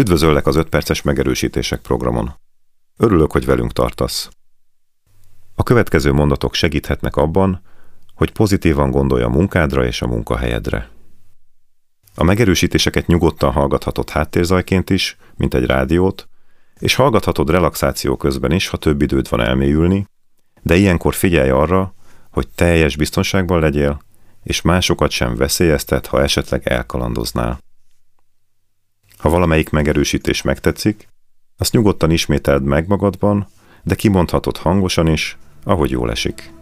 Üdvözöllek az 5 perces megerősítések programon. Örülök, hogy velünk tartasz. A következő mondatok segíthetnek abban, hogy pozitívan gondolja a munkádra és a munkahelyedre. A megerősítéseket nyugodtan hallgathatod háttérzajként is, mint egy rádiót, és hallgathatod relaxáció közben is, ha több időd van elmélyülni, de ilyenkor figyelj arra, hogy teljes biztonságban legyél, és másokat sem veszélyeztet, ha esetleg elkalandoznál. Ha valamelyik megerősítés megtetszik, azt nyugodtan ismételd meg magadban, de kimondhatod hangosan is, ahogy jól esik.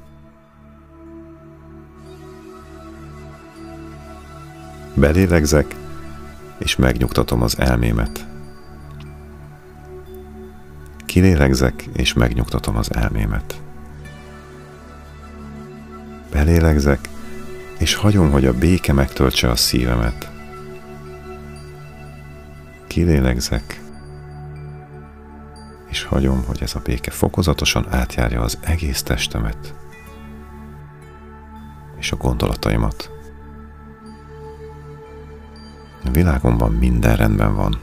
Belélegzek, és megnyugtatom az elmémet. Kilélegzek, és megnyugtatom az elmémet. Belélegzek, és hagyom, hogy a béke megtöltse a szívemet. Kilélegzek, és hagyom, hogy ez a béke fokozatosan átjárja az egész testemet és a gondolataimat. A világomban minden rendben van.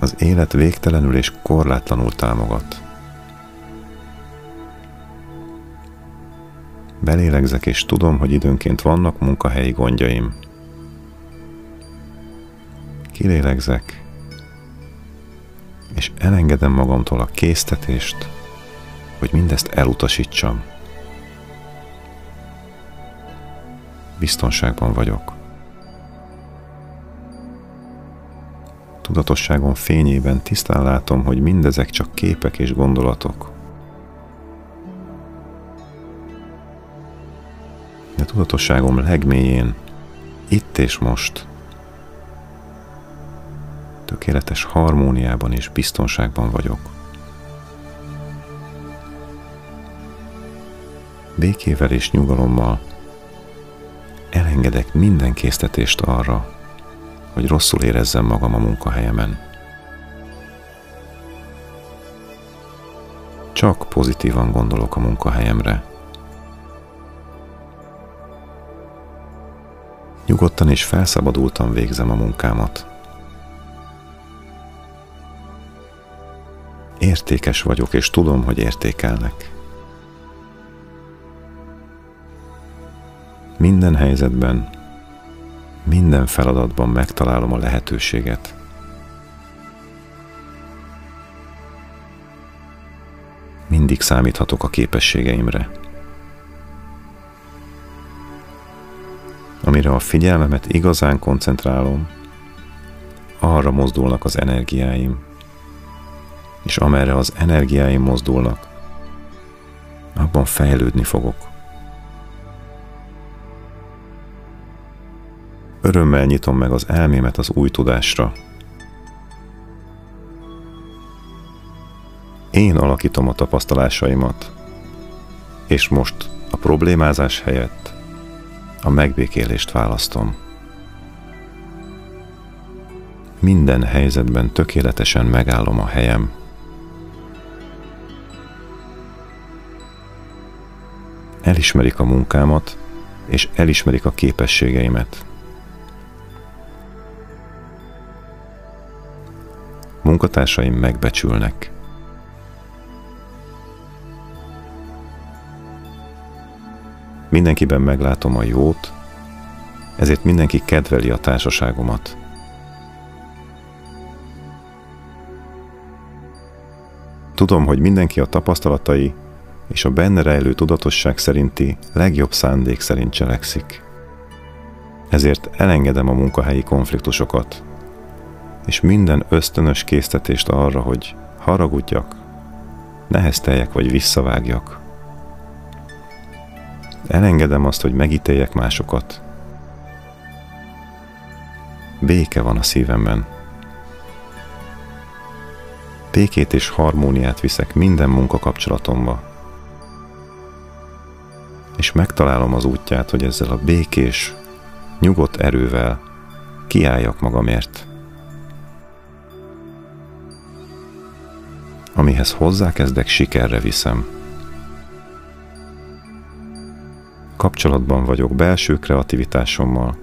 Az élet végtelenül és korlátlanul támogat. Belélegzek és tudom, hogy időnként vannak munkahelyi gondjaim. Kilélegzek, és elengedem magamtól a késztetést, hogy mindezt elutasítsam. Biztonságban vagyok. Tudatosságom fényében tisztán látom, hogy mindezek csak képek és gondolatok. De tudatosságom legmélyén, itt és most, tökéletes harmóniában és biztonságban vagyok. Békével és nyugalommal elengedek minden késztetést arra, hogy rosszul érezzem magam a munkahelyemen. Csak pozitívan gondolok a munkahelyemre. Nyugodtan és felszabadultan végzem a munkámat. Értékes vagyok, és tudom, hogy értékelnek. Minden helyzetben, minden feladatban megtalálom a lehetőséget. Mindig számíthatok a képességeimre. Amire a figyelmemet igazán koncentrálom, arra mozdulnak az energiáim, és amerre az energiáim mozdulnak, abban fejlődni fogok. Örömmel nyitom meg az elmémet az új tudásra. Én alakítom a tapasztalásaimat, és most a problémázás helyett a megbékélést választom. Minden helyzetben tökéletesen megállom a helyem. Elismerik a munkámat, és elismerik a képességeimet. Munkatársaim megbecsülnek. Mindenkiben meglátom a jót, ezért mindenki kedveli a társaságomat. Tudom, hogy mindenki a tapasztalatai és a benne rejlő tudatosság szerinti legjobb szándék szerint cselekszik. Ezért elengedem a munkahelyi konfliktusokat, és minden ösztönös késztetést arra, hogy haragudjak, nehezteljek vagy visszavágjak. Elengedem azt, hogy megítéljek másokat. Béke van a szívemben. Békét és harmóniát viszek minden munkakapcsolatomba megtalálom az útját, hogy ezzel a békés, nyugodt erővel kiálljak magamért. Amihez hozzákezdek, sikerre viszem. Kapcsolatban vagyok belső kreativitásommal,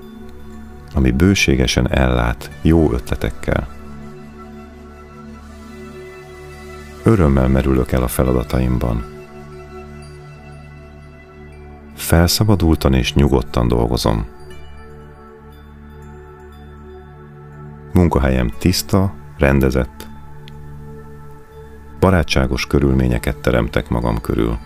ami bőségesen ellát jó ötletekkel. Örömmel merülök el a feladataimban. Felszabadultan és nyugodtan dolgozom. Munkahelyem tiszta, rendezett. Barátságos körülményeket teremtek magam körül.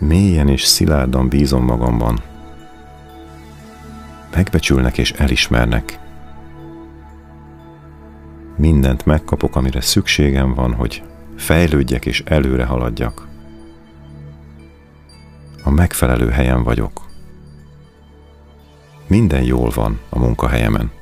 Mélyen és szilárdan bízom magamban. Megbecsülnek és elismernek. Mindent megkapok, amire szükségem van, hogy fejlődjek és előre haladjak. A megfelelő helyen vagyok. Minden jól van a munkahelyemen.